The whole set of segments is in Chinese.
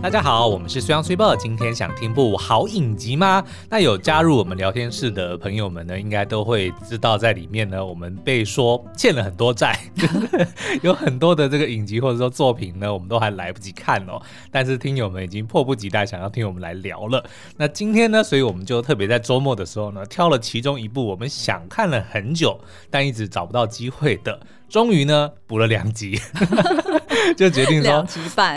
大家好，我们是虽央虽报。今天想听部好影集吗？那有加入我们聊天室的朋友们呢，应该都会知道，在里面呢，我们被说欠了很多债，有很多的这个影集或者说作品呢，我们都还来不及看哦。但是听友们已经迫不及待想要听我们来聊了。那今天呢，所以我们就特别在周末的时候呢，挑了其中一部我们想看了很久，但一直找不到机会的。终于呢，补了两集，就决定说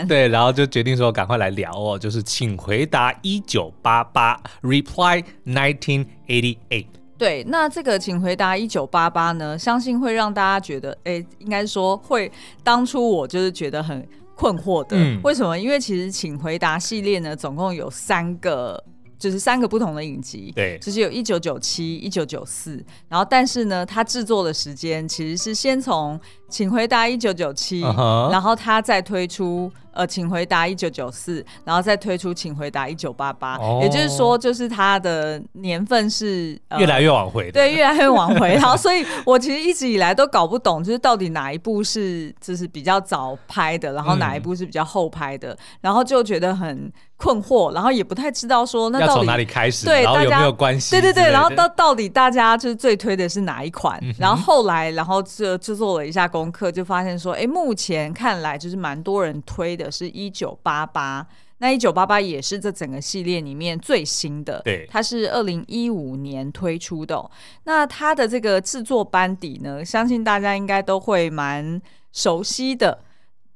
对，然后就决定说赶快来聊哦，就是请回答一九八八，Reply nineteen eighty eight。对，那这个请回答一九八八呢，相信会让大家觉得，哎，应该说会，当初我就是觉得很困惑的，嗯、为什么？因为其实请回答系列呢，总共有三个。就是三个不同的影集，对，就是有一九九七、一九九四，然后但是呢，它制作的时间其实是先从。请回答一九九七，然后他再推出呃，请回答一九九四，然后再推出请回答一九八八，也就是说，就是他的年份是、呃、越来越往回的，对，越来越往回。然后，所以我其实一直以来都搞不懂，就是到底哪一部是就是比较早拍的，然后哪一部是比较后拍的，嗯、然后就觉得很困惑，然后也不太知道说那到底从哪里开始，对，然后有没有关系？对对对，然后到到底大家就是最推的是哪一款？嗯、然后后来，然后就制作了一下功课，就发现说，哎，目前看来就是蛮多人推的是一九八八，那一九八八也是这整个系列里面最新的，对，它是二零一五年推出的哦。那它的这个制作班底呢，相信大家应该都会蛮熟悉的。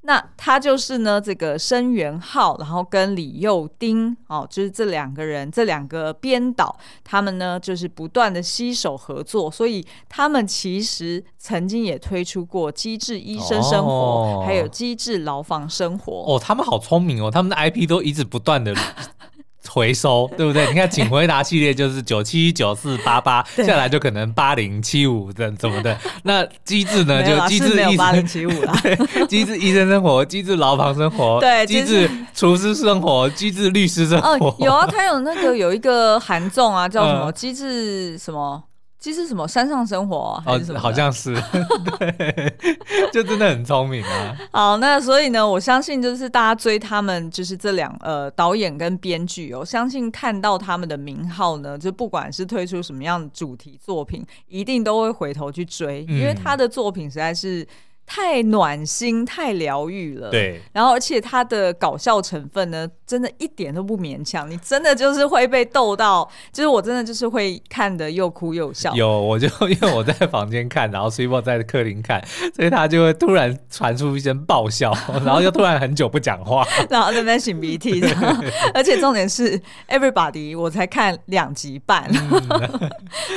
那他就是呢，这个申元浩，然后跟李幼丁，哦，就是这两个人，这两个编导，他们呢就是不断的携手合作，所以他们其实曾经也推出过《机智医生生活》哦，还有《机智牢房生活》。哦，他们好聪明哦，他们的 IP 都一直不断的。回收对不对？你看，请回答系列就是九七九四八八，下来就可能八零七五这怎么的？那机智呢？就机智医生八零七五啦，机制医生生活，机智牢房生活，对，机智厨师生活，机智律师生活。有啊，他有那个有一个韩综啊，叫什么？机智什么？其实什么山上生活、啊、还是什么、哦？好像是，对，就真的很聪明啊。好，那所以呢，我相信就是大家追他们，就是这两呃导演跟编剧，我相信看到他们的名号呢，就不管是推出什么样的主题作品，一定都会回头去追，嗯、因为他的作品实在是。太暖心，太疗愈了。对，然后而且它的搞笑成分呢，真的一点都不勉强。你真的就是会被逗到，就是我真的就是会看的又哭又笑。有，我就 因为我在房间看，然后 Super 在客厅看，所以他就会突然传出一声爆笑，然后又突然很久不讲话，然后在那边擤鼻涕。而且重点是 Everybody，我才看两集半。嗯、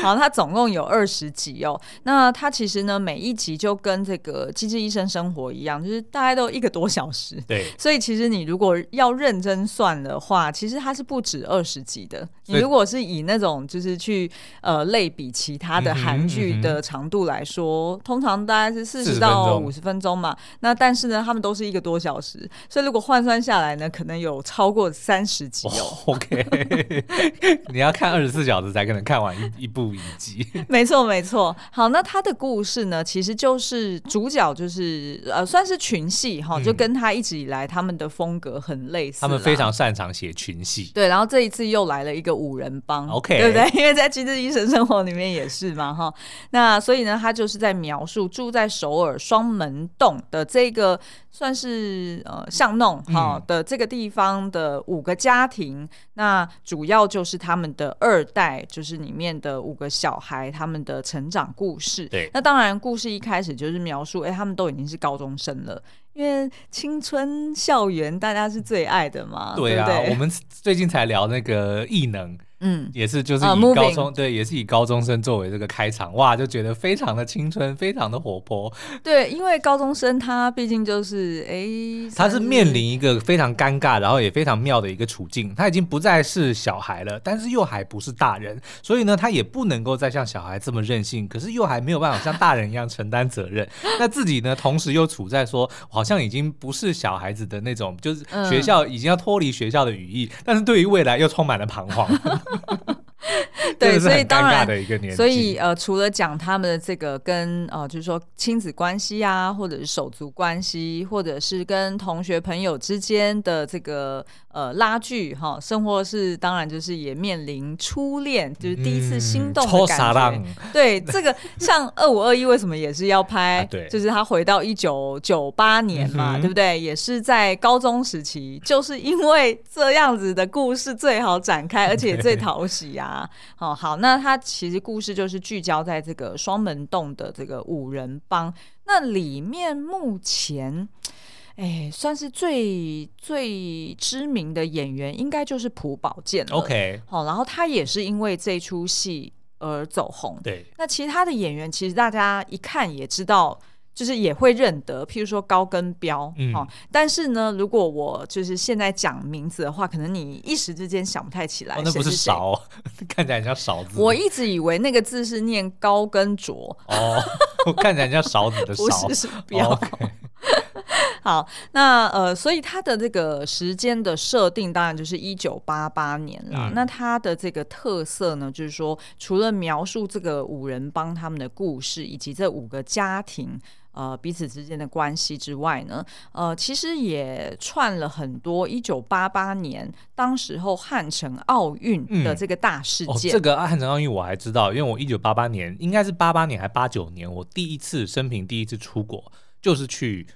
好，它总共有二十集哦。那它其实呢，每一集就跟这个。机智医生生活一样，就是大概都一个多小时。对，所以其实你如果要认真算的话，其实它是不止二十集的。你如果是以那种就是去呃类比其他的韩剧的长度来说，嗯嗯、通常大概是四十到五十分钟嘛。那但是呢，他们都是一个多小时，所以如果换算下来呢，可能有超过三十集哦。Oh, OK，你要看二十四小时才可能看完一一部影集。没错，没错。好，那他的故事呢，其实就是主角。就是呃，算是群戏哈，就跟他一直以来他们的风格很类似。他们非常擅长写群戏，对。然后这一次又来了一个五人帮，OK，对不对？因为在《机智医生生活》里面也是嘛哈。那所以呢，他就是在描述住在首尔双门洞的这个算是呃巷弄哈的这个地方的五个家庭。嗯、那主要就是他们的二代，就是里面的五个小孩他们的成长故事。对。那当然，故事一开始就是描述，哎。他们都已经是高中生了，因为青春校园大家是最爱的嘛。对啊，对对，我们最近才聊那个异能。嗯，也是，就是以高中、uh, 对，也是以高中生作为这个开场，哇，就觉得非常的青春，非常的活泼。对，因为高中生他毕竟就是，哎、欸，他是面临一个非常尴尬，然后也非常妙的一个处境。他已经不再是小孩了，但是又还不是大人，所以呢，他也不能够再像小孩这么任性，可是又还没有办法像大人一样承担责任。那自己呢，同时又处在说，好像已经不是小孩子的那种，就是学校已经要脱离学校的羽翼，嗯、但是对于未来又充满了彷徨。对，所以当然所以呃，除了讲他们的这个跟呃，就是说亲子关系啊，或者是手足关系，或者是跟同学朋友之间的这个呃拉锯哈，生活是当然就是也面临初恋，就是第一次心动的感觉。嗯、对，这个像二五二一为什么也是要拍？啊、对，就是他回到一九九八年嘛，嗯、对不对？也是在高中时期，就是因为这样子的故事最好展开，而且 最讨喜啊。哦，好，那他其实故事就是聚焦在这个双门洞的这个五人帮，那里面目前，哎，算是最最知名的演员，应该就是朴宝剑了。OK，好，然后他也是因为这出戏而走红。对，那其他的演员，其实大家一看也知道。就是也会认得，譬如说高跟标，嗯、哦，但是呢，如果我就是现在讲名字的话，可能你一时之间想不太起来。哦，那不是勺，看起来像勺子。我一直以为那个字是念高跟卓。哦，我看起来像勺子的勺。不是，是标。哦 okay、好，那呃，所以它的这个时间的设定，当然就是一九八八年了。嗯、那它的这个特色呢，就是说，除了描述这个五人帮他们的故事，以及这五个家庭。呃，彼此之间的关系之外呢，呃，其实也串了很多一九八八年当时候汉城奥运的这个大事件。嗯哦、这个汉城奥运我还知道，因为我一九八八年应该是八八年还八九年，我第一次生平第一次出国就是去。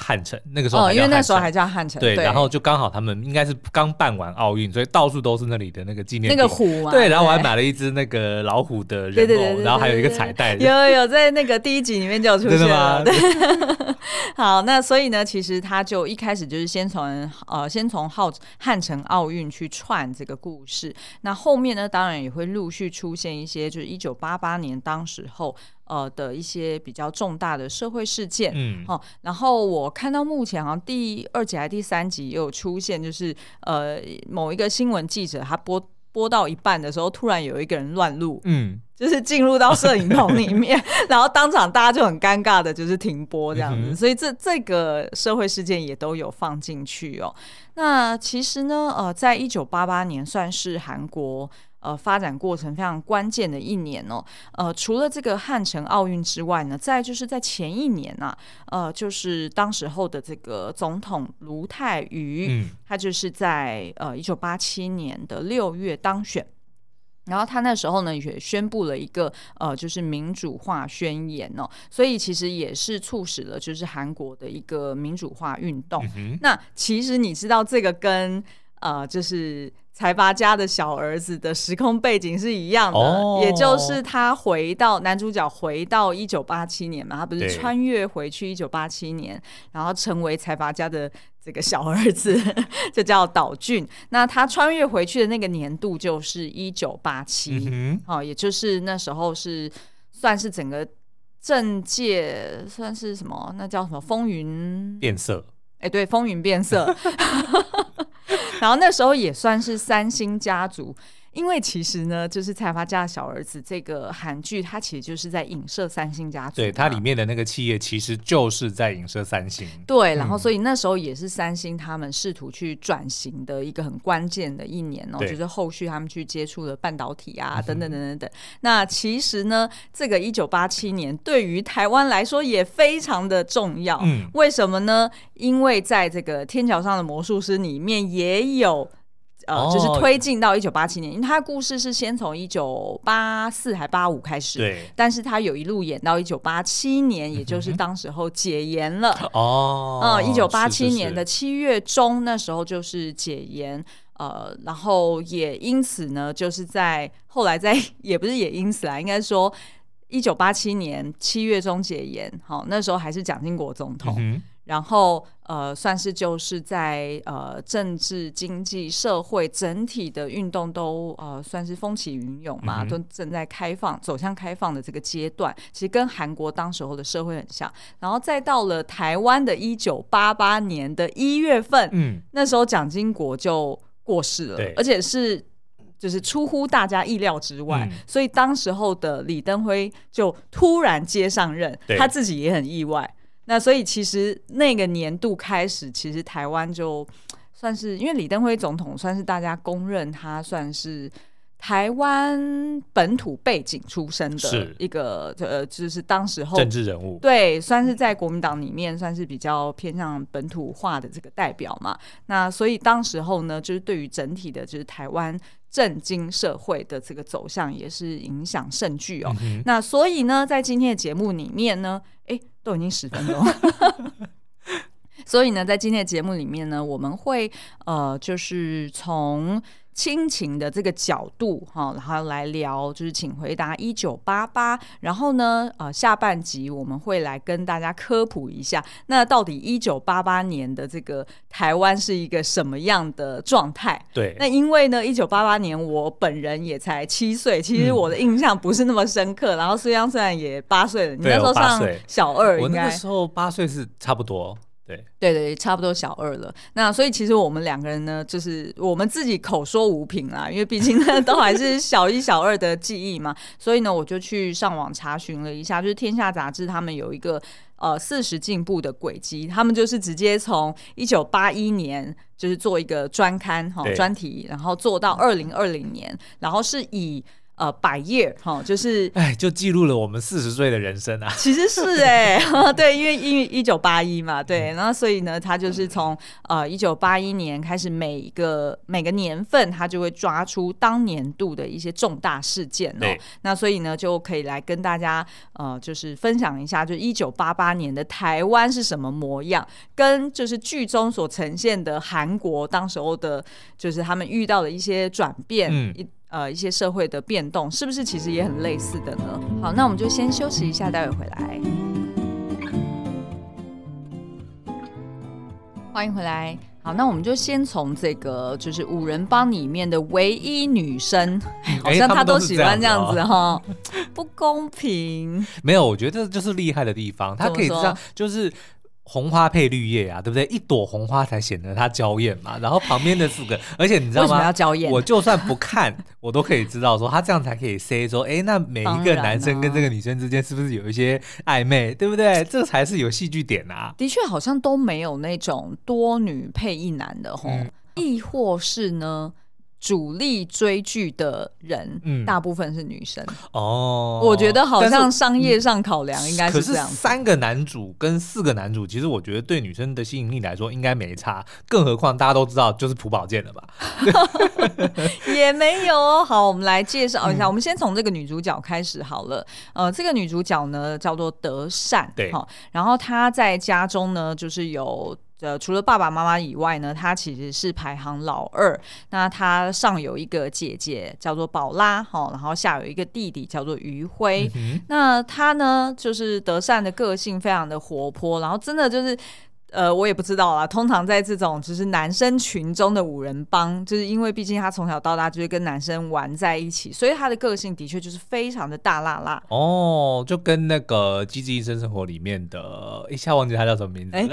汉城那个时候，哦，因为那时候还叫汉城，对，对，然后就刚好他们应该是刚办完奥运，所以到处都是那里的那个纪念那个虎啊，对，然后我还买了一只那个老虎的人偶，然后还有一个彩带，有有在那个第一集里面就有出现了，对。好，那所以呢，其实他就一开始就是先从呃，先从汉汉城奥运去串这个故事，那后面呢，当然也会陆续出现一些，就是一九八八年当时候。呃的一些比较重大的社会事件，嗯，哦，然后我看到目前好像第二集还是第三集也有出现，就是呃某一个新闻记者他播播到一半的时候，突然有一个人乱录，嗯，就是进入到摄影棚里 面，然后当场大家就很尴尬的，就是停播这样子，嗯、所以这这个社会事件也都有放进去哦。那其实呢，呃，在一九八八年算是韩国。呃，发展过程非常关键的一年哦。呃，除了这个汉城奥运之外呢，再就是在前一年呐、啊，呃，就是当时候的这个总统卢泰愚，嗯、他就是在呃一九八七年的六月当选，然后他那时候呢也宣布了一个呃就是民主化宣言哦，所以其实也是促使了就是韩国的一个民主化运动。嗯、那其实你知道这个跟呃就是。财阀家的小儿子的时空背景是一样的，哦、也就是他回到男主角回到一九八七年嘛，他不是穿越回去一九八七年，然后成为财阀家的这个小儿子，就叫岛俊。那他穿越回去的那个年度就是一九八七，哦，也就是那时候是算是整个政界算是什么？那叫什么风云变色？哎、欸，对，风云变色。然后那时候也算是三星家族。因为其实呢，就是财阀家的小儿子这个韩剧，它其实就是在影射三星家族。对，它里面的那个企业其实就是在影射三星。对，然后所以那时候也是三星他们试图去转型的一个很关键的一年哦，对就是后续他们去接触了半导体啊，等等等等等。那其实呢，这个一九八七年对于台湾来说也非常的重要。嗯，为什么呢？因为在这个天桥上的魔术师里面也有。呃，就是推进到一九八七年，因为他的故事是先从一九八四还八五开始，对，但是他有一路演到一九八七年，也就是当时候解严了哦，嗯，一九八七年的七月中，那时候就是解严，呃，然后也因此呢，就是在后来在也不是也因此啦，应该说一九八七年七月中解严，好，那时候还是蒋经国总统。嗯然后，呃，算是就是在呃政治、经济、社会整体的运动都呃算是风起云涌嘛，嗯、都正在开放、走向开放的这个阶段。其实跟韩国当时候的社会很像。然后再到了台湾的一九八八年的一月份，嗯，那时候蒋经国就过世了，对而且是就是出乎大家意料之外。嗯、所以当时候的李登辉就突然接上任，他自己也很意外。那所以其实那个年度开始，其实台湾就算是因为李登辉总统算是大家公认他算是台湾本土背景出身的一个呃，就是当时候政治人物，对，算是在国民党里面算是比较偏向本土化的这个代表嘛。那所以当时候呢，就是对于整体的，就是台湾政经社会的这个走向，也是影响甚巨哦。嗯、那所以呢，在今天的节目里面呢，哎，都已经十分钟，所以呢，在今天的节目里面呢，我们会呃，就是从。亲情的这个角度哈，然后来聊，就是请回答一九八八。然后呢，呃，下半集我们会来跟大家科普一下，那到底一九八八年的这个台湾是一个什么样的状态？对。那因为呢，一九八八年我本人也才七岁，其实我的印象不是那么深刻。嗯、然后虽然虽然也八岁了，你那时候上小二，我那个时候八岁是差不多。对对对，差不多小二了。那所以其实我们两个人呢，就是我们自己口说无凭啦，因为毕竟呢都还是小一、小二的记忆嘛。所以呢，我就去上网查询了一下，就是《天下杂志》他们有一个呃四十进步的轨迹，他们就是直接从一九八一年就是做一个专刊哈专题，然后做到二零二零年，然后是以。呃，百页哈，就是哎，就记录了我们四十岁的人生啊。其实是哎、欸，对，因为因为一九八一嘛，对，然后所以呢，他就是从呃一九八一年开始，每一个每个年份，他就会抓出当年度的一些重大事件哦。对那所以呢，就可以来跟大家呃，就是分享一下，就一九八八年的台湾是什么模样，跟就是剧中所呈现的韩国当时候的，就是他们遇到的一些转变。嗯呃，一些社会的变动是不是其实也很类似的呢？好，那我们就先休息一下，待会回来。欢迎回来。好，那我们就先从这个就是五人帮里面的唯一女生，好像她都喜欢这样子哈，哦、不公平。没有，我觉得这就是厉害的地方，她可以这样，就是。红花配绿叶啊，对不对？一朵红花才显得它娇艳嘛。然后旁边的四个，而且你知道吗？要娇艳？我就算不看，我都可以知道说他这样才可以 say 说，哎，那每一个男生跟这个女生之间是不是有一些暧昧，对不对？这才是有戏剧点啊。的确，好像都没有那种多女配一男的吼，嗯、亦或是呢？主力追剧的人，嗯，大部分是女生哦。我觉得好像商业上考量应该是这样。三个男主跟四个男主，其实我觉得对女生的吸引力来说应该没差。更何况大家都知道就是朴宝剑了吧？也没有。好，我们来介绍一下。嗯、我们先从这个女主角开始好了。呃，这个女主角呢叫做德善，对，好。然后她在家中呢，就是有。呃，除了爸爸妈妈以外呢，他其实是排行老二。那他上有一个姐姐叫做宝拉，哈，然后下有一个弟弟叫做余辉。嗯、那他呢，就是德善的个性非常的活泼，然后真的就是。呃，我也不知道啦。通常在这种就是男生群中的五人帮，就是因为毕竟他从小到大就是跟男生玩在一起，所以他的个性的确就是非常的大辣辣。哦，就跟那个《机智医生生活》里面的一下忘记他叫什么名字。欸、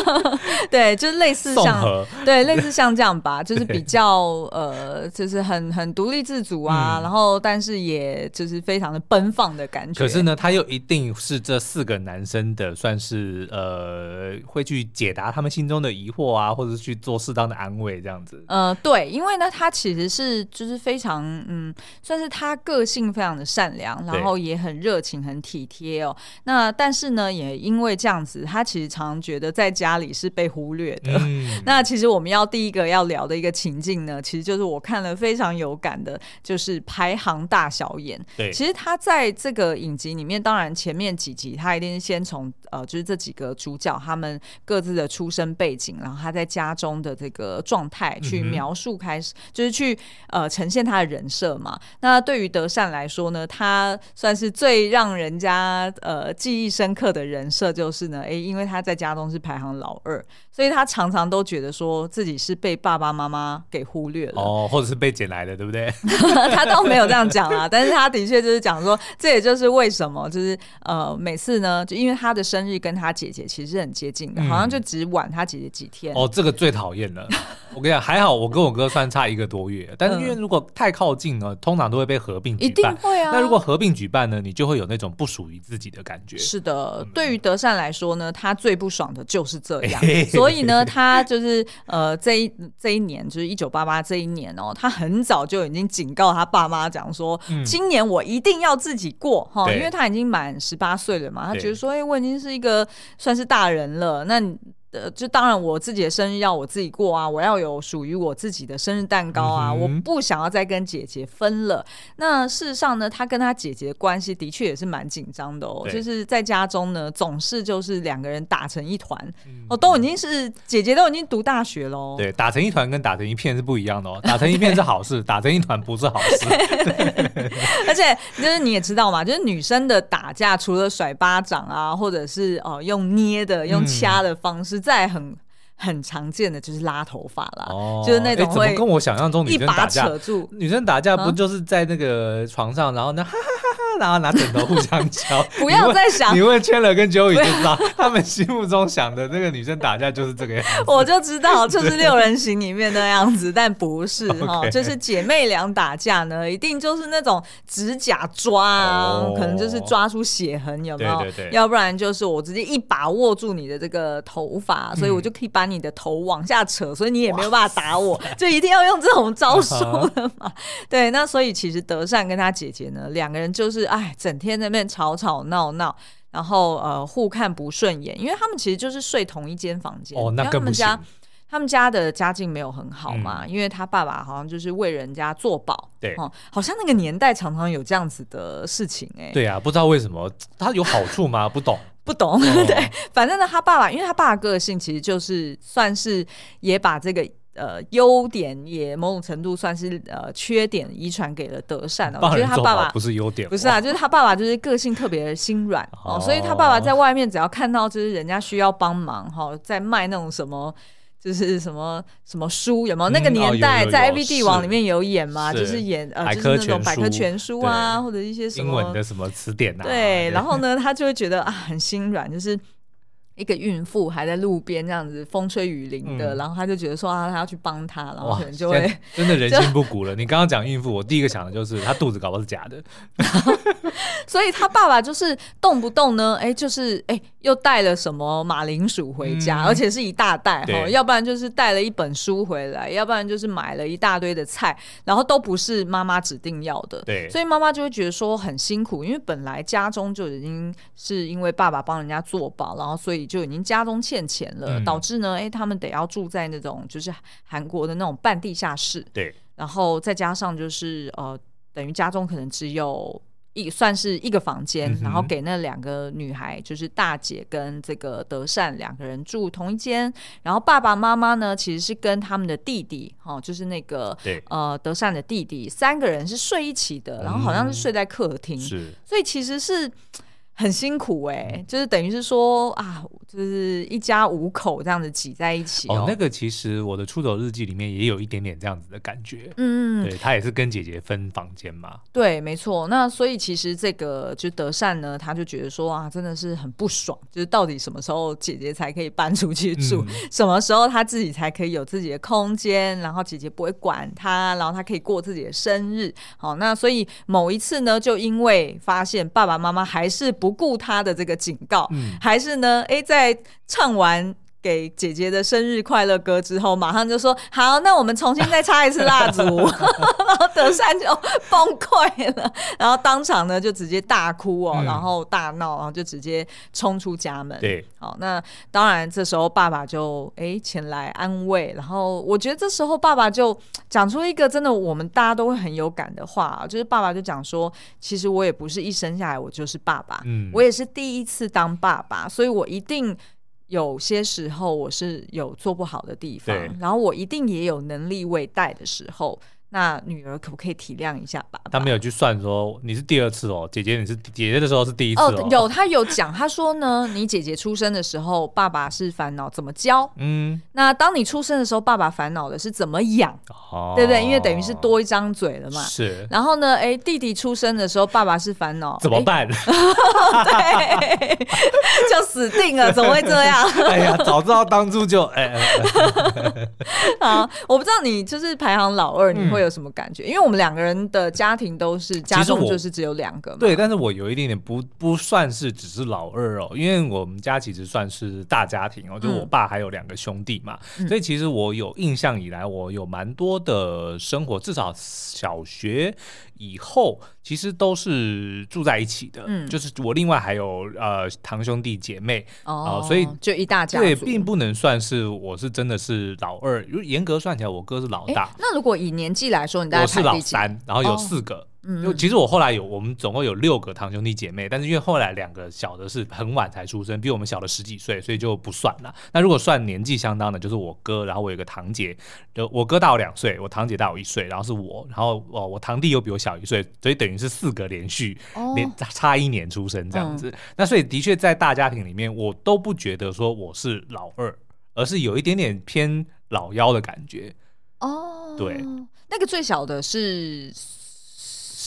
对，就是类似像，对，类似像这样吧，就是比较呃，就是很很独立自主啊，嗯、然后但是也就是非常的奔放的感觉。可是呢，他又一定是这四个男生的算是呃会。去解答他们心中的疑惑啊，或者是去做适当的安慰，这样子。呃，对，因为呢，他其实是就是非常嗯，算是他个性非常的善良，然后也很热情、很体贴哦。那但是呢，也因为这样子，他其实常常觉得在家里是被忽略的。嗯、那其实我们要第一个要聊的一个情境呢，其实就是我看了非常有感的，就是排行大小眼。对，其实他在这个影集里面，当然前面几集他一定是先从呃，就是这几个主角他们。各自的出生背景，然后他在家中的这个状态去描述，开始、嗯、就是去呃呈现他的人设嘛。那对于德善来说呢，他算是最让人家呃记忆深刻的人设，就是呢，哎，因为他在家中是排行老二，所以他常常都觉得说自己是被爸爸妈妈给忽略了，哦，或者是被捡来的，对不对？他倒没有这样讲啊，但是他的确就是讲说，这也就是为什么，就是呃每次呢，就因为他的生日跟他姐姐其实是很接近的。好像就只晚他姐姐几天哦，这个最讨厌了。我跟你讲，还好我跟我哥算差一个多月，但是因为如果太靠近呢，通常都会被合并举办。一定会啊。那如果合并举办呢，你就会有那种不属于自己的感觉。是的，对于德善来说呢，他最不爽的就是这样，所以呢，他就是呃，这一这一年就是一九八八这一年哦，他很早就已经警告他爸妈讲说，今年我一定要自己过哈，因为他已经满十八岁了嘛，他觉得说，哎，我已经是一个算是大人了，那。呃，就当然我自己的生日要我自己过啊，我要有属于我自己的生日蛋糕啊，嗯、我不想要再跟姐姐分了。那事实上呢，他跟他姐姐的关系的确也是蛮紧张的哦，就是在家中呢，总是就是两个人打成一团。嗯、哦，都已经是姐姐都已经读大学喽。对，打成一团跟打成一片是不一样的哦，打成一片是好事，打成一团不是好事。而且就是你也知道嘛，就是女生的打架，除了甩巴掌啊，或者是哦、呃、用捏的、用掐的方式。嗯在很很常见的就是拉头发啦，哦、就是那种会、跟我想象中女生打架，扯住女生打架不就是在那个床上，然后呢哈哈哈哈，然后拿枕头互相 敲。不要再想，你问 Chandler 跟 Joey 就知道，他们心目中想的那个女生打架就是这个样子。我就知道，就是六人行里面那样子，但不是 哈，就是姐妹俩打架呢，一定就是那种指甲抓啊，哦、可能就是抓出血痕，有没有？对对对，要不然就是我直接一把握住你的这个头发，所以我就可以把你的头往下扯，所以你也没有办法打我，就一定要用这种招数的嘛。Uh. 对，那所以其实德善跟他姐姐呢，两个人就是哎，整天在那边吵吵闹闹，然后呃互看不顺眼，因为他们其实就是睡同一间房间。哦，那更不行。他们家他们家的家境没有很好嘛，嗯、因为他爸爸好像就是为人家做保，对，哦，好像那个年代常常有这样子的事情哎。对啊，不知道为什么他有好处吗？不懂。不懂，哦、对，反正呢，他爸爸，因为他爸爸个性其实就是算是也把这个呃优点也某种程度算是呃缺点遗传给了德善。我觉得他爸爸不是优点，不是啊，就是他爸爸就是个性特别心软哦，哦，所以他爸爸在外面只要看到就是人家需要帮忙哈、哦，在卖那种什么。就是什么什么书有没有？那个年代在 A V 帝王里面有演吗？就是演呃，就是那种百科全书啊，或者一些什么英文的什么词典啊。对，然后呢，他就会觉得啊，很心软，就是一个孕妇还在路边这样子风吹雨淋的，然后他就觉得说啊，他要去帮她，然后可能就会真的人心不古了。你刚刚讲孕妇，我第一个想的就是她肚子搞不好是假的。所以他爸爸就是动不动呢，哎，就是哎。又带了什么马铃薯回家，嗯、而且是一大袋哈，对要不然就是带了一本书回来，要不然就是买了一大堆的菜，然后都不是妈妈指定要的，对，所以妈妈就会觉得说很辛苦，因为本来家中就已经是因为爸爸帮人家做保，然后所以就已经家中欠钱了，嗯、导致呢，哎，他们得要住在那种就是韩国的那种半地下室，对，然后再加上就是呃，等于家中可能只有。一算是一个房间，嗯、然后给那两个女孩，就是大姐跟这个德善两个人住同一间，然后爸爸妈妈呢，其实是跟他们的弟弟，哦，就是那个对。呃德善的弟弟，三个人是睡一起的，然后好像是睡在客厅，嗯、是，所以其实是。很辛苦哎、欸，就是等于是说啊，就是一家五口这样子挤在一起哦。哦，那个其实我的出走日记里面也有一点点这样子的感觉。嗯，对，他也是跟姐姐分房间嘛。对，没错。那所以其实这个就德善呢，他就觉得说啊，真的是很不爽，就是到底什么时候姐姐才可以搬出去住，嗯、什么时候他自己才可以有自己的空间，然后姐姐不会管他，然后他可以过自己的生日。好，那所以某一次呢，就因为发现爸爸妈妈还是不。不顾他的这个警告，嗯、还是呢？哎，在唱完给姐姐的生日快乐歌之后，马上就说好，那我们重新再插一次蜡烛，然后德善就崩溃了，然后当场呢就直接大哭哦，嗯、然后大闹，然后就直接冲出家门。对，好，那当然这时候爸爸就哎前来安慰，然后我觉得这时候爸爸就讲出一个真的我们大家都会很有感的话，就是爸爸就讲说，其实我也不是一生下来我就是爸爸，嗯，我也是第一次当爸爸，所以我一定。有些时候我是有做不好的地方，然后我一定也有能力未带的时候，那女儿可不可以体谅一下爸爸？他没有去算说你是第二次哦，姐姐你是姐姐的时候是第一次哦。哦有他有讲，他说呢，你姐姐出生的时候，爸爸是烦恼怎么教，嗯，那当你出生的时候，爸爸烦恼的是怎么养，哦，对不对？因为等于是多一张嘴了嘛。是。然后呢，哎，弟弟出生的时候，爸爸是烦恼怎么办？对，就死定了，怎么会这样？哎呀，早知道当初就哎。好，我不知道你就是排行老二，你会。会有什么感觉？因为我们两个人的家庭都是家中就是只有两个嘛。对，但是我有一点点不不算是只是老二哦，因为我们家其实算是大家庭哦，就我爸还有两个兄弟嘛，嗯、所以其实我有印象以来，我有蛮多的生活，至少小学以后其实都是住在一起的。嗯，就是我另外还有呃堂兄弟姐妹哦、呃，所以就一大家对，并不能算是我是真的是老二，如果严格算起来，我哥是老大。那如果以年纪来说，你大概我是老三，然后有四个。哦嗯，就其实我后来有，我们总共有六个堂兄弟姐妹，但是因为后来两个小的是很晚才出生，比我们小了十几岁，所以就不算了。那如果算年纪相当的，就是我哥，然后我有个堂姐，就我哥大我两岁，我堂姐大我一岁，然后是我，然后哦，我堂弟又比我小一岁，所以等于是四个连续连差一年出生这样子。那所以的确在大家庭里面，我都不觉得说我是老二，而是有一点点偏老幺的感觉。哦，对，那个最小的是。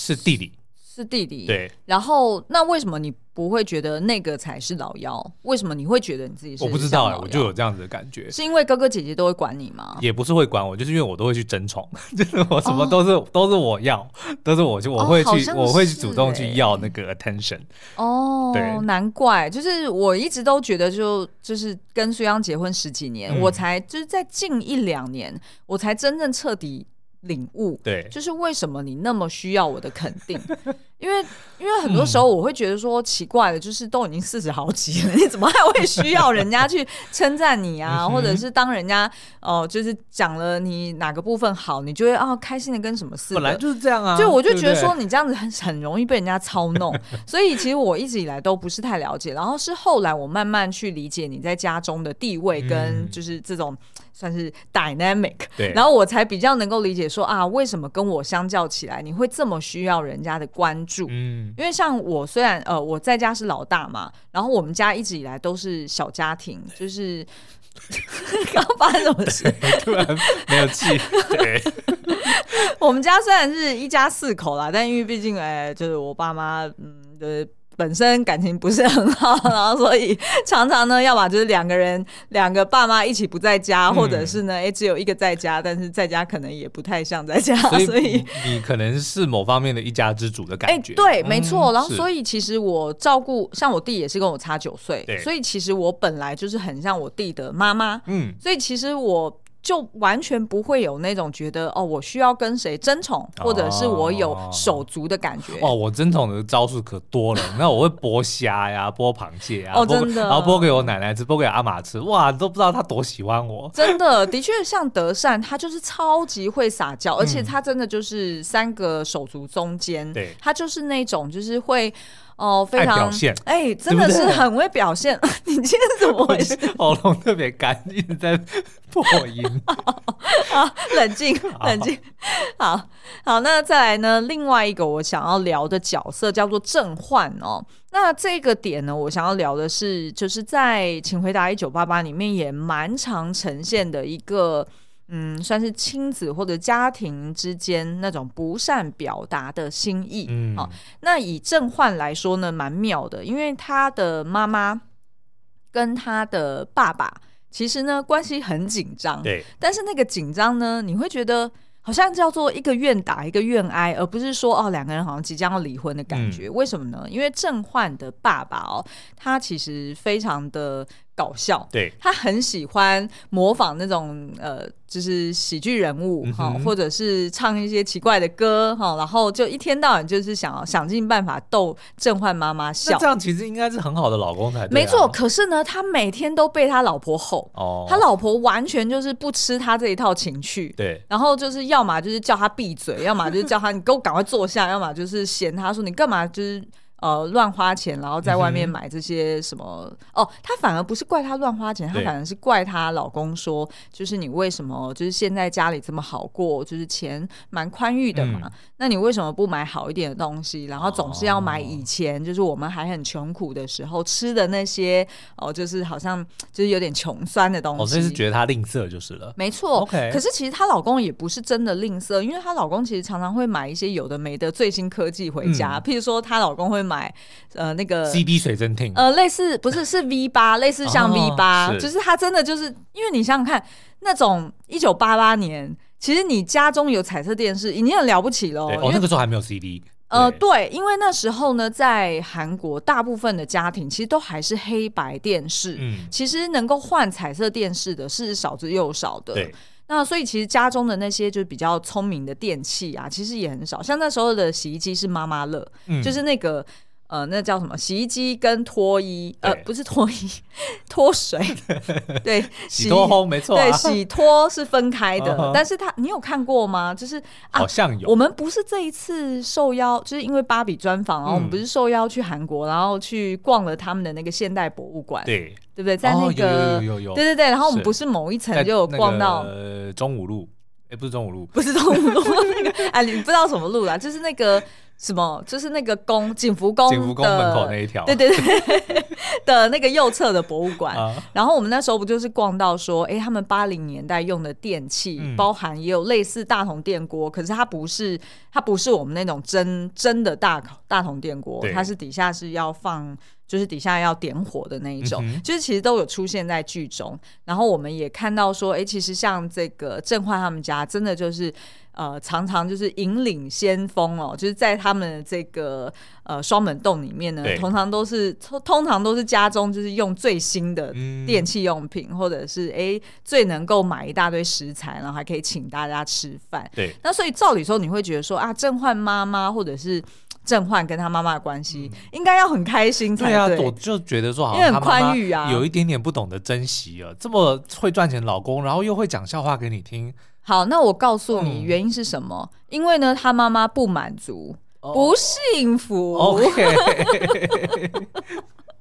是弟弟，是弟弟。对，然后那为什么你不会觉得那个才是老幺？为什么你会觉得你自己是？我不知道哎，我就有这样子的感觉。是因为哥哥姐姐都会管你吗？也不是会管我，就是因为我都会去争宠，就是我什么都是、哦、都是我要，都是我就我会去、哦、我会去主动去要那个 attention。哦，对，难怪，就是我一直都觉得就就是跟苏央结婚十几年，嗯、我才就是在近一两年，我才真正彻底。领悟，对，就是为什么你那么需要我的肯定？因为，因为很多时候我会觉得说奇怪的，就是都已经四十好几了，你怎么还会需要人家去称赞你啊？或者是当人家哦、呃，就是讲了你哪个部分好，你就会啊开心的跟什么似的。本来就是这样啊，就我就觉得说你这样子很很容易被人家操弄，所以其实我一直以来都不是太了解，然后是后来我慢慢去理解你在家中的地位跟就是这种。算是 dynamic，对，然后我才比较能够理解说啊，为什么跟我相较起来，你会这么需要人家的关注？嗯，因为像我虽然呃我在家是老大嘛，然后我们家一直以来都是小家庭，就是 刚发生什么事？突然没有气。对，我们家虽然是一家四口啦，但因为毕竟哎、欸，就是我爸妈，嗯，就是。本身感情不是很好，然后所以常常呢，要么就是两个人，两个爸妈一起不在家，嗯、或者是呢，哎，只有一个在家，但是在家可能也不太像在家，所以，你可能是某方面的一家之主的感觉。哎，对，没错。嗯、然后所以其实我照顾，像我弟也是跟我差九岁，所以其实我本来就是很像我弟的妈妈，嗯，所以其实我。就完全不会有那种觉得哦，我需要跟谁争宠，或者是我有手足的感觉。哦，我争宠的招数可多了，那我会剥虾呀，剥螃蟹啊，哦，真的，然后剥给我奶奶吃，剥给阿嬷吃，哇，都不知道她多喜欢我。真的，的确像德善，他就是超级会撒娇，而且他真的就是三个手足中间，对，他就是那种就是会。哦，非常哎、欸，真的是很会表现。对对，你今天怎么回事？喉咙特别干，一直在破音。好，冷静，冷静。好好，那再来呢？另外一个我想要聊的角色叫做郑焕哦。那这个点呢，我想要聊的是，就是在《请回答一九八八》里面也蛮常呈现的一个。嗯，算是亲子或者家庭之间那种不善表达的心意。嗯，好，那以郑焕来说呢，蛮妙的，因为他的妈妈跟他的爸爸其实呢关系很紧张。对，但是那个紧张呢，你会觉得好像叫做一个愿打一个愿挨，而不是说哦两个人好像即将要离婚的感觉。嗯，为什么呢？因为郑焕的爸爸哦，他其实非常的。搞笑，对，他很喜欢模仿那种呃，就是喜剧人物哈，嗯、或者是唱一些奇怪的歌哈，然后就一天到晚就是想要想尽办法逗郑焕妈妈笑。这样其实应该是很好的老公才对、啊。没错，可是呢，他每天都被他老婆吼，哦，他老婆完全就是不吃他这一套情趣，对，然后就是要么就是叫他闭嘴，要么就是叫他你给我赶快坐下，要么就是嫌他说你干嘛就是。呃乱花钱，然后在外面买这些什么、嗯、哦，她反而不是怪她乱花钱，她反而是怪她老公说，就是你为什么就是现在家里这么好过，就是钱蛮宽裕的嘛、嗯，那你为什么不买好一点的东西，然后总是要买以前、哦、就是我们还很穷苦的时候吃的那些哦，就是好像就是有点穷酸的东西，我、哦、所以是觉得她吝啬就是了，没错，OK，可是其实她老公也不是真的吝啬，因为她老公其实常常会买一些有的没的最新科技回家，嗯、譬如说她老公会买呃那个 CD 水蒸听，呃类似不是是 V 八，类似像 V 八、哦，就是它真的就是因为你想想看，那种一九八八年，其实你家中有彩色电视已经很了不起了，哦那个时候还没有 CD，呃对，因为那时候呢在韩国大部分的家庭其实都还是黑白电视，嗯，其实能够换彩色电视的是少之又少的，对。那所以其实家中的那些就是比较聪明的电器啊，其实也很少。像那时候的洗衣机是妈妈乐，嗯，就是那个呃，那叫什么？洗衣机跟脱衣，呃，不是脱衣，脱水，对，洗脱烘没错，对，洗脱是分开的。Uh. 但是他，你有看过吗？就是、啊、好像有。我们不是这一次受邀，就是因为芭比专访，然后我们不是受邀去韩国，然后去逛了他们的那个现代博物馆，对。对不对？在那个、哦、有有有有对对对，然后我们不是某一层就有逛到呃中五路，哎，不是中五路，不是中五路 那个哎，你不知道什么路啦，就是那个什么，就是那个宫景福宫，景福宫门口那一条，对对对 的那个右侧的博物馆、啊。然后我们那时候不就是逛到说，哎，他们八零年代用的电器，嗯、包含也有类似大同电锅，可是它不是它不是我们那种真真的大大同电锅，它是底下是要放。就是底下要点火的那一种，嗯、就是其实都有出现在剧中。然后我们也看到说，哎、欸，其实像这个正焕他们家，真的就是呃，常常就是引领先锋哦，就是在他们的这个呃双门洞里面呢，通常都是通通常都是家中就是用最新的电器用品，嗯、或者是哎、欸、最能够买一大堆食材，然后还可以请大家吃饭。对，那所以照理说，你会觉得说啊，正焕妈妈或者是。正焕跟他妈妈的关系、嗯、应该要很开心才对。对啊，我就觉得说好像他妈妈有一点点不懂得珍惜啊，这么会赚钱老公，然后又会讲笑话给你听。好，那我告诉你原因是什么？嗯、因为呢，他妈妈不满足、哦，不幸福。OK，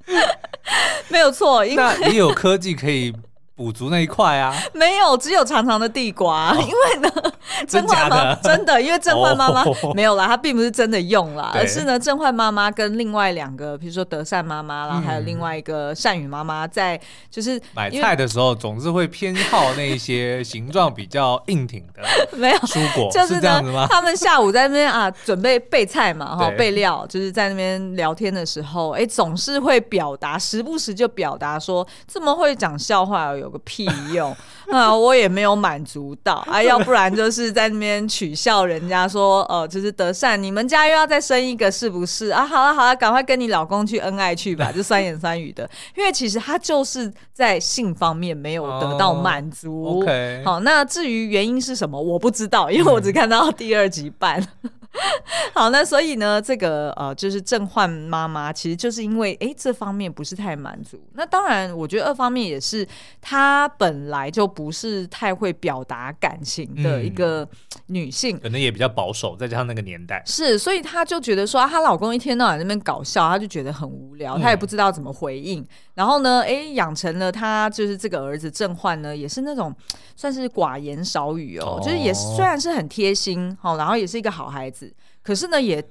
没有错，因为那你有科技可以。补足那一块啊，没有，只有长长的地瓜。哦、因为呢，正焕妈真的，因为正焕妈妈没有啦，她并不是真的用啦，而是呢，正焕妈妈跟另外两个，比如说德善妈妈，然后还有另外一个善宇妈妈，在就是买菜的时候，总是会偏好那些形状比较硬挺的，没有蔬果，就是这样子吗？他们下午在那边啊，准备备菜嘛，哈，备料，就是在那边聊天的时候，哎、欸，总是会表达，时不时就表达说，这么会讲笑话有个屁用啊！我也没有满足到啊，要不然就是在那边取笑人家说，哦、呃，就是德善，你们家又要再生一个是不是啊？好了好了，赶快跟你老公去恩爱去吧，就三言三语的。因为其实他就是在性方面没有得到满足。Oh, OK，好，那至于原因是什么，我不知道，因为我只看到第二集半。嗯 好，那所以呢，这个呃，就是正焕妈妈，其实就是因为哎，这方面不是太满足。那当然，我觉得二方面也是她本来就不是太会表达感情的一个女性，嗯，可能也比较保守，再加上那个年代是，所以她就觉得说，她老公一天到晚在那边搞笑，她就觉得很无聊，她也不知道怎么回应。嗯、然后呢，哎，养成了他就是这个儿子正焕呢，也是那种算是寡言少语哦，哦就是也虽然是很贴心，好，然后也是一个好孩子。可是呢，也。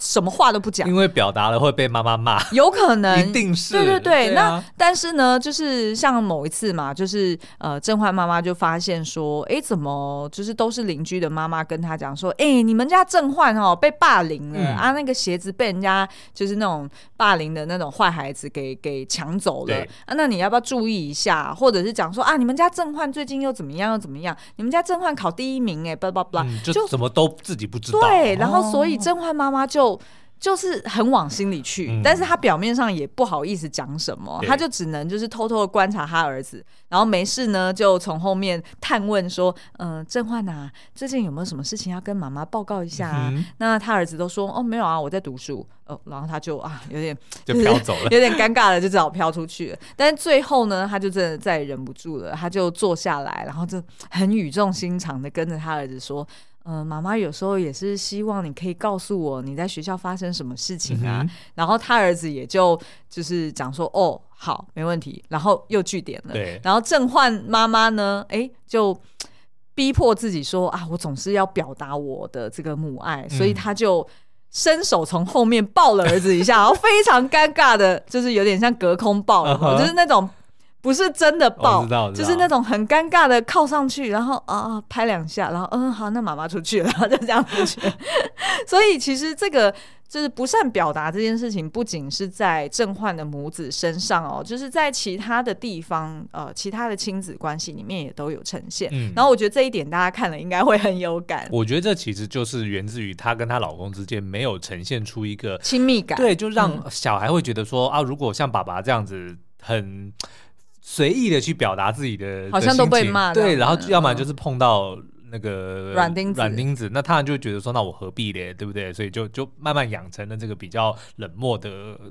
什么话都不讲，因为表达了会被妈妈骂，有可能，一定是，对对对。那但是呢，就是像某一次嘛，就是呃，正焕妈妈就发现说，哎，怎么就是都是邻居的妈妈跟他讲说，哎，你们家正焕哦被霸凌了、嗯、啊，那个鞋子被人家就是那种霸凌的那种坏孩子给给抢走了啊，那你要不要注意一下？或者是讲说啊，你们家正焕最近又怎么样又怎么样？你们家正焕考第一名哎，巴拉巴拉，就怎么都自己不知道。对，然后所以正焕妈妈就。就是很往心里去，嗯，但是他表面上也不好意思讲什么，他就只能就是偷偷的观察他儿子，然后没事呢就从后面探问说，嗯、呃，正焕啊，最近有没有什么事情要跟妈妈报告一下啊？嗯、那他儿子都说，哦，没有啊，我在读书。哦，然后他就啊，有点就飘走了，有点尴尬了，就只好飘出去了。但是最后呢，他就真的再也忍不住了，他就坐下来，然后就很语重心长的跟着他儿子说。嗯，妈妈有时候也是希望你可以告诉我你在学校发生什么事情啊。嗯、然后他儿子也就就是讲说，哦，好，没问题。然后又据点了。对。然后正焕妈妈呢，哎，就逼迫自己说啊，我总是要表达我的这个母爱，嗯、所以他就伸手从后面抱了儿子一下，然后非常尴尬的，就是有点像隔空抱了，就是那种。不是真的抱，就是那种很尴尬的靠上去，然后啊拍两下，然后嗯好，那妈妈出去了，然后就这样出去。所以其实这个就是不善表达这件事情，不仅是在正焕的母子身上哦，就是在其他的地方，呃，其他的亲子关系里面也都有呈现。嗯，然后我觉得这一点大家看了应该会很有感。我觉得这其实就是源自于她跟她老公之间没有呈现出一个亲密感，对，就让小孩会觉得说、嗯、啊，如果像爸爸这样子很。随意的去表达自己的，好像都被骂。对，然后要么就是碰到。那个软钉子，软钉子，那他就觉得说，那我何必嘞，对不对？所以就就慢慢养成了这个比较冷漠的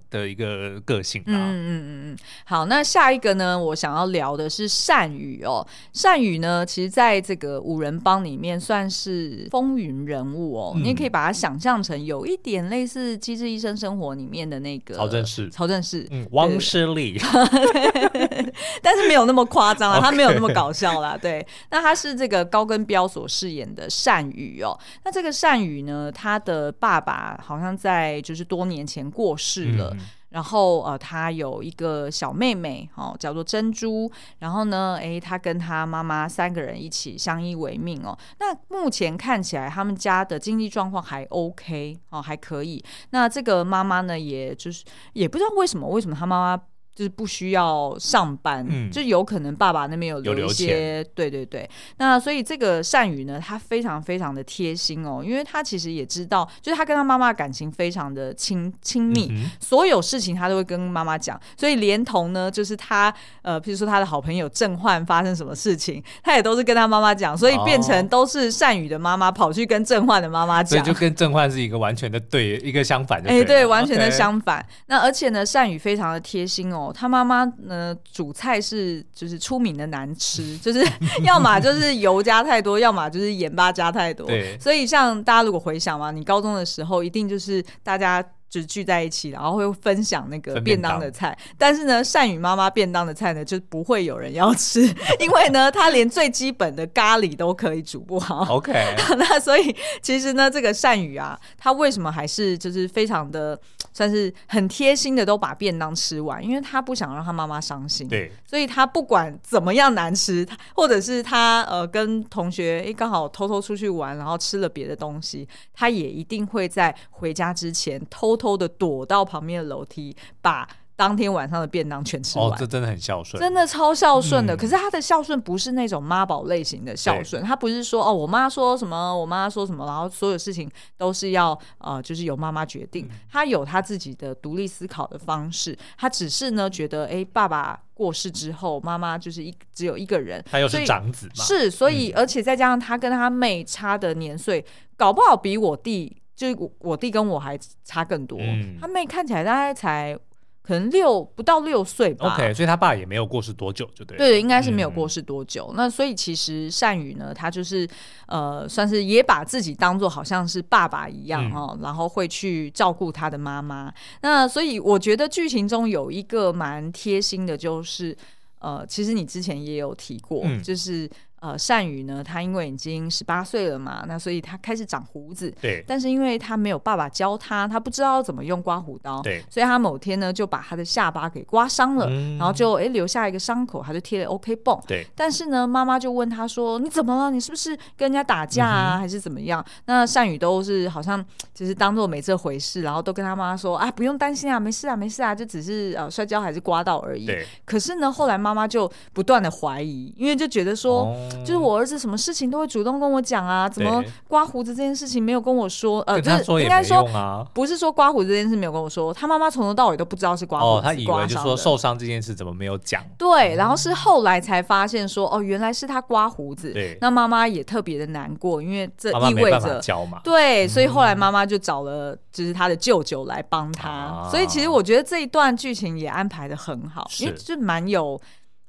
的一个个性。啊嗯嗯嗯嗯。好，那下一个呢，我想要聊的是善宇哦。善宇呢，其实在这个五人帮里面算是风云人物哦。嗯、你也可以把它想象成有一点类似《机智医生生活》里面的那个曹正奭。曹正奭，嗯，汪诗丽，但是没有那么夸张啊，他没有那么搞笑啦。对，那他是这个高跟标。所饰演的善宇哦，那这个善宇呢，他的爸爸好像在就是多年前过世了，嗯、然后呃，他有一个小妹妹哦，叫做珍珠，然后呢，诶，他跟他妈妈三个人一起相依为命哦。那目前看起来他们家的经济状况还 OK 哦，还可以。那这个妈妈呢，也就是也不知道为什么，为什么他妈妈。就是不需要上班，嗯、就有可能爸爸那边有留一些，对对对。那所以这个善宇呢，他非常非常的贴心哦，因为他其实也知道，就是他跟他妈妈感情非常的亲亲密，嗯、所有事情他都会跟妈妈讲。所以连同呢，就是他呃，譬如说他的好朋友正焕发生什么事情，他也都是跟他妈妈讲，所以变成都是善宇的妈妈跑去跟正焕的妈妈讲，所以就跟正焕是一个完全的对，一个相反的。哎、欸，对，完全的相反。那而且呢，善宇非常的贴心哦。他妈妈呢，煮菜是就是出名的难吃，就是 要么就是油加太多，要么就是盐巴加太多。对，所以像大家如果回想嘛，你高中的时候一定就是大家。就聚在一起，然后会分享那个便当的菜。但是呢，善宇妈妈便当的菜呢，就不会有人要吃，因为呢，她连最基本的咖喱都可以煮不好。OK，那所以其实呢，这个善宇啊，他为什么还是就是非常的算是很贴心的，都把便当吃完，因为他不想让他妈妈伤心。对，所以他不管怎么样难吃，或者是他呃跟同学诶刚好偷偷出去玩，然后吃了别的东西，他也一定会在回家之前偷。偷的躲到旁边的楼梯，把当天晚上的便当全吃完。哦，这真的很孝顺，真的超孝顺的。嗯、可是他的孝顺不是那种妈宝类型的孝顺，对他不是说哦，我妈说什么，我妈说什么，然后所有事情都是要呃，就是由妈妈决定。嗯、他有他自己的独立思考的方式。他只是呢，觉得哎，爸爸过世之后，妈妈就是一只有一个人，他又是长子嘛，是，所以、嗯、而且再加上他跟他妹差的年岁，搞不好比我弟。就是我我弟跟我还差更多，嗯、他妹看起来大概才可能六不到六岁吧。OK，所以他爸也没有过世多久，就对。对，应该是没有过世多久。嗯、那所以其实善宇呢，他就是呃，算是也把自己当做好像是爸爸一样哦，嗯、然后会去照顾他的妈妈。那所以我觉得剧情中有一个蛮贴心的，就是呃，其实你之前也有提过，嗯、就是。呃，善宇呢，他因为已经十八岁了嘛，那所以他开始长胡子。对。但是因为他没有爸爸教他，他不知道怎么用刮胡刀。对。所以他某天呢，就把他的下巴给刮伤了，嗯、然后就哎留下一个伤口，他就贴了 OK 绷。对。但是呢，妈妈就问他说：“你怎么了？你是不是跟人家打架啊，嗯、还是怎么样？”那善宇都是好像就是当做没这回事，然后都跟他妈妈说：“啊，不用担心啊，没事啊，没事啊，就只是呃摔跤还是刮到而已。”对。可是呢，后来妈妈就不断的怀疑，因为就觉得说，哦、就是我儿子什么。事情都会主动跟我讲啊？怎么刮胡子这件事情没有跟我说？呃，就是应该说不是说刮胡子这件事没有跟我说，他妈妈从头到尾都不知道是刮胡子。哦，他以为就说受伤这件事怎么没有讲？对，然后是后来才发现说，哦，原来是他刮胡子。对，那妈妈也特别的难过，因为这意味着。对，所以后来妈妈就找了就是他的舅舅来帮他。所以其实我觉得这一段剧情也安排的很好，因为就蛮有。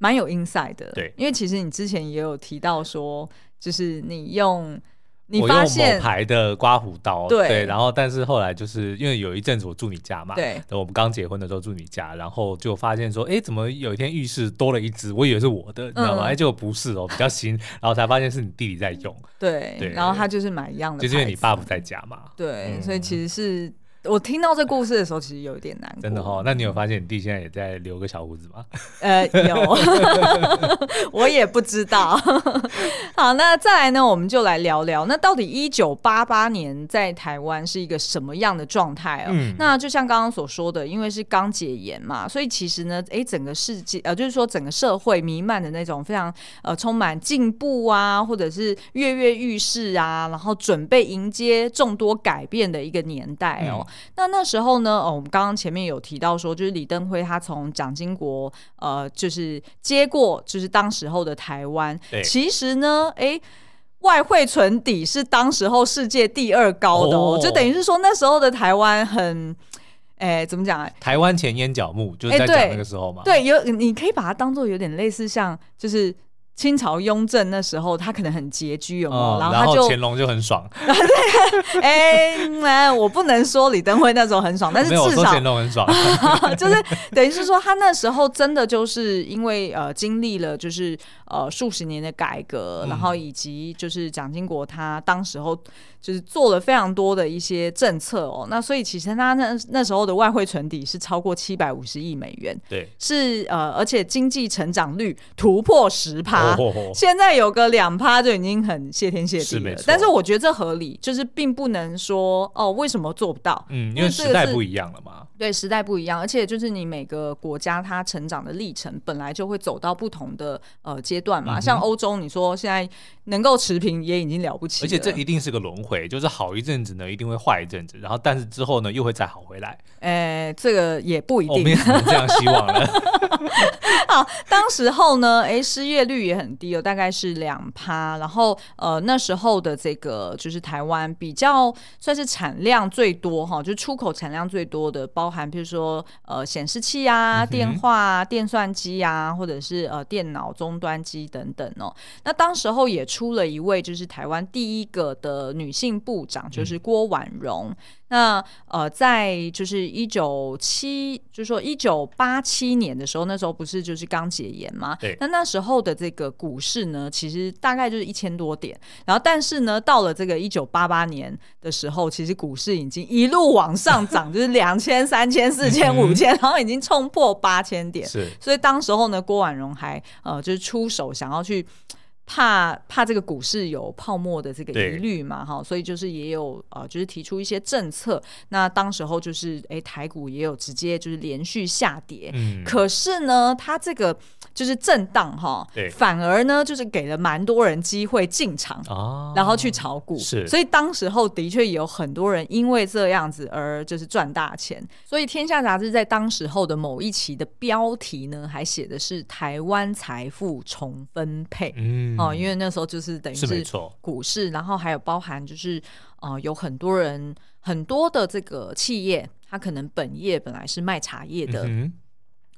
蛮有 inside 的，对，因为其实你之前也有提到说，就是你用你发现某牌的刮胡刀，对，对，然后但是后来就是因为有一阵子我住你家嘛，对，等我们刚结婚的时候住你家，然后就发现说，哎，怎么有一天浴室多了一只，我以为是我的，你知道吗？哎、嗯，结果不是哦，比较新，然后才发现是你弟弟在用，对，对，然后他就是买一样的，就是因为你爸不在家嘛，对，嗯、所以其实是。我听到这故事的时候，其实有一点难过。真的哈、哦，那你有发现你弟现在也在留个小胡子吗？呃，有，我也不知道。好，那再来呢，我们就来聊聊，那到底一九八八年在台湾是一个什么样的状态哦？嗯、那就像刚刚所说的，因为是刚解严嘛，所以其实呢，哎，整个世界呃，就是说整个社会弥漫的那种非常呃充满进步啊，或者是跃跃欲试啊，然后准备迎接众多改变的一个年代哦。嗯那那时候呢，哦，我们刚刚前面有提到说，就是李登辉他从蒋经国呃，就是接过，就是当时候的台湾。其实呢，哎，外汇存底是当时候世界第二高的哦，哦就等于是说那时候的台湾很，哎，怎么讲？台湾前烟脚木，就是在讲那个时候嘛。对，有你可以把它当做有点类似像，就是。清朝雍正那时候，他可能很拮据，有没有？嗯、然后他就乾隆就很爽。对，哎、欸，我不能说李登辉那时候很爽，但是至少乾隆很爽，就是等于是说他那时候真的就是因为呃经历了就是呃数十年的改革，然后以及就是蒋经国他当时候就是做了非常多的一些政策哦，那所以其实他那那时候的外汇存底是超过七百五十亿美元，对，是呃而且经济成长率突破十趴。现在有个两趴就已经很谢天谢地了，但是我觉得这合理，就是并不能说哦，为什么做不到？嗯，因为时代不一样了嘛。对，时代不一样，而且就是你每个国家它成长的历程本来就会走到不同的呃阶段嘛。嗯、像欧洲，你说现在能够持平也已经了不起了，而且这一定是个轮回，就是好一阵子呢，一定会坏一阵子，然后但是之后呢又会再好回来。哎，这个也不一定，我们也只能这样希望了。好，当时候呢，哎，失业率也很低哦，大概是两趴。然后呃，那时候的这个就是台湾比较算是产量最多哈，就出口产量最多的包。含，比如说，呃，显示器啊、电话、啊电算机啊，或者是呃电脑终端机等等哦。那当时候也出了一位，就是台湾第一个的女性部长，就是郭婉容。那呃，在就是一九七，就是说一九八七年的时候，那时候不是就是刚解严吗？对。那那时候的这个股市呢，其实大概就是一千多点。然后，但是呢，到了这个一九八八年的时候，其实股市已经一路往上涨，就是两千、三千、四千、五千，然后已经冲破八千点。是。所以当时候呢，郭婉容还呃，就是出手想要去。怕怕这个股市有泡沫的这个疑虑嘛，哈，所以就是也有呃，就是提出一些政策。那当时候就是，哎，台股也有直接就是连续下跌。嗯，可是呢，它这个就是震荡哈，反而呢就是给了蛮多人机会进场，哦，然后去炒股。是，所以当时候的确有很多人因为这样子而就是赚大钱。所以《天下杂志》在当时候的某一期的标题呢，还写的是“台湾财富重分配”。嗯。哦，因为那时候就是等于是股市，然后还有包含就是呃，有很多人很多的这个企业，他可能本业本来是卖茶叶的，嗯、哼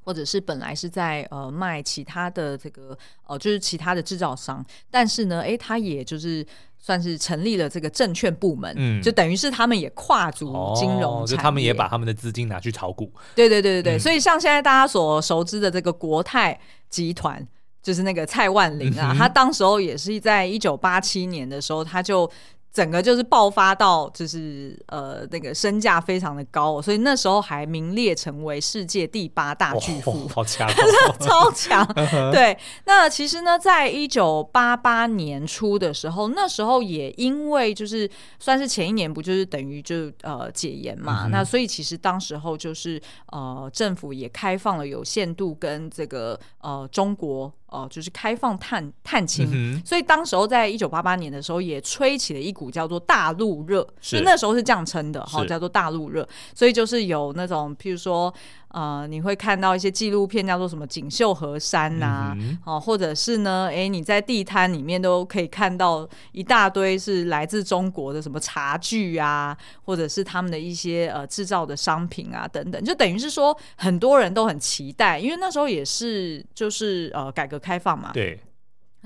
或者是本来是在呃卖其他的这个呃就是其他的制造商，但是呢，哎，他也就是算是成立了这个证券部门，嗯，就等于是他们也跨足金融，哦，就他们也把他们的资金拿去炒股，对对对对对，嗯、所以像现在大家所熟知的这个国泰集团。就是那个蔡万林啊，嗯、他当时候也是在一九八七年的时候，他就。整个就是爆发到，就是呃那个身价非常的高，所以那时候还名列成为世界第八大巨富，哦、好强，超强。对，那其实呢，在一九八八年初的时候，那时候也因为就是算是前一年不就是等于就呃解严嘛，那所以其实当时候就是呃政府也开放了有限度跟这个呃中国。哦，就是开放探探亲，嗯、所以当时候在一九八八年的时候，也吹起了一股叫做大陆热，是。就那时候是这样称的哈，是叫做大陆热，所以就是有那种譬如说。呃，你会看到一些纪录片，叫做什么《锦绣河山》呐，哦、或者是呢，哎，你在地摊里面都可以看到一大堆是来自中国的什么茶具啊，或者是他们的一些呃制造的商品啊等等，就等于是说很多人都很期待，因为那时候也是就是呃改革开放嘛，对。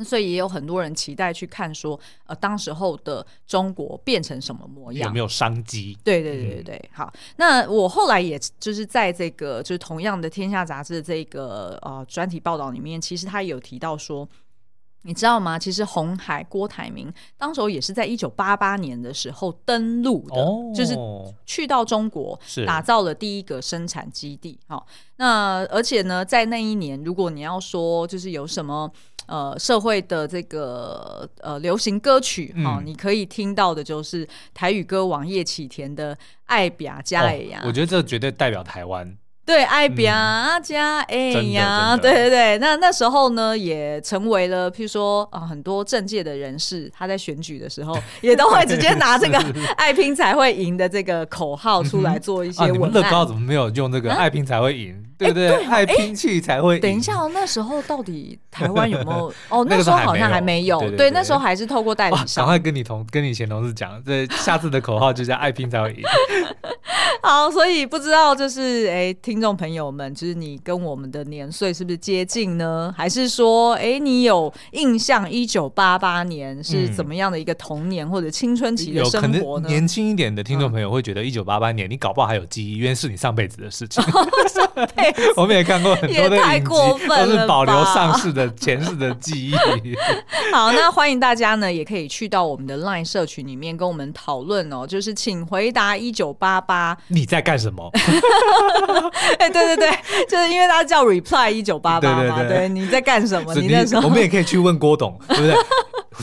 所以也有很多人期待去看说，呃，当时候的中国变成什么模样，有没有商机？对对对对对，嗯、好。那我后来也就是在这个就是同样的《天下》杂志这个呃专题报道里面，其实他有提到说，你知道吗？其实红海郭台铭当时候也是在一九八八年的时候登陆的，哦、就是去到中国打造了第一个生产基地。好，那而且呢，在那一年，如果你要说就是有什么。呃，社会的这个呃流行歌曲哈，嗯、你可以听到的就是台语歌王叶启田的《爱拼才会赢》。我觉得这绝对代表台湾。对，爱拼才会赢，对对对。那那时候呢，也成为了，譬如说啊、呃，很多政界的人士，他在选举的时候，也都会直接拿这个“ 爱拼才会赢”的这个口号出来做一些文案。乐高怎么没有用这个“爱拼才会赢”？啊、对不对？爱拼气才会。等一下哦，那时候到底台湾有没有？哦，那时候好像还没有。对，那时候还是透过代理商。赶快跟你同跟你前同事讲，这下次的口号就叫“爱拼才会赢”。好，所以不知道就是哎，听众朋友们，就是你跟我们的年岁是不是接近呢？还是说，哎，你有印象一九八八年是怎么样的一个童年或者青春期的生活呢？年轻一点的听众朋友会觉得一九八八年，你搞不好还有记忆，因为是你上辈子的事情。我们也看过很多的影集，都是保留上世的前世的记忆。好，那欢迎大家呢，也可以去到我们的 LINE 社群里面跟我们讨论哦，就是请回答一九八八。你在干什么？哎，对对对，就是因为他叫 Reply 一九八八嘛。对，对，对，对，你在干什么？你那时候，我们也可以去问郭董，对不对？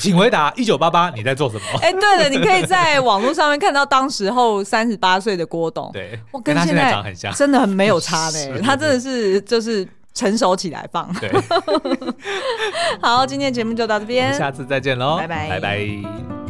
请回答一九八八，你在做什么？哎，对了，你可以在网络上面看到当时候三十八岁的郭董，对，我跟现在长很像，真的很没有差呢。他真的是就是成熟起来放。对，好，今天节目就到这边，下次再见喽，拜拜，拜拜。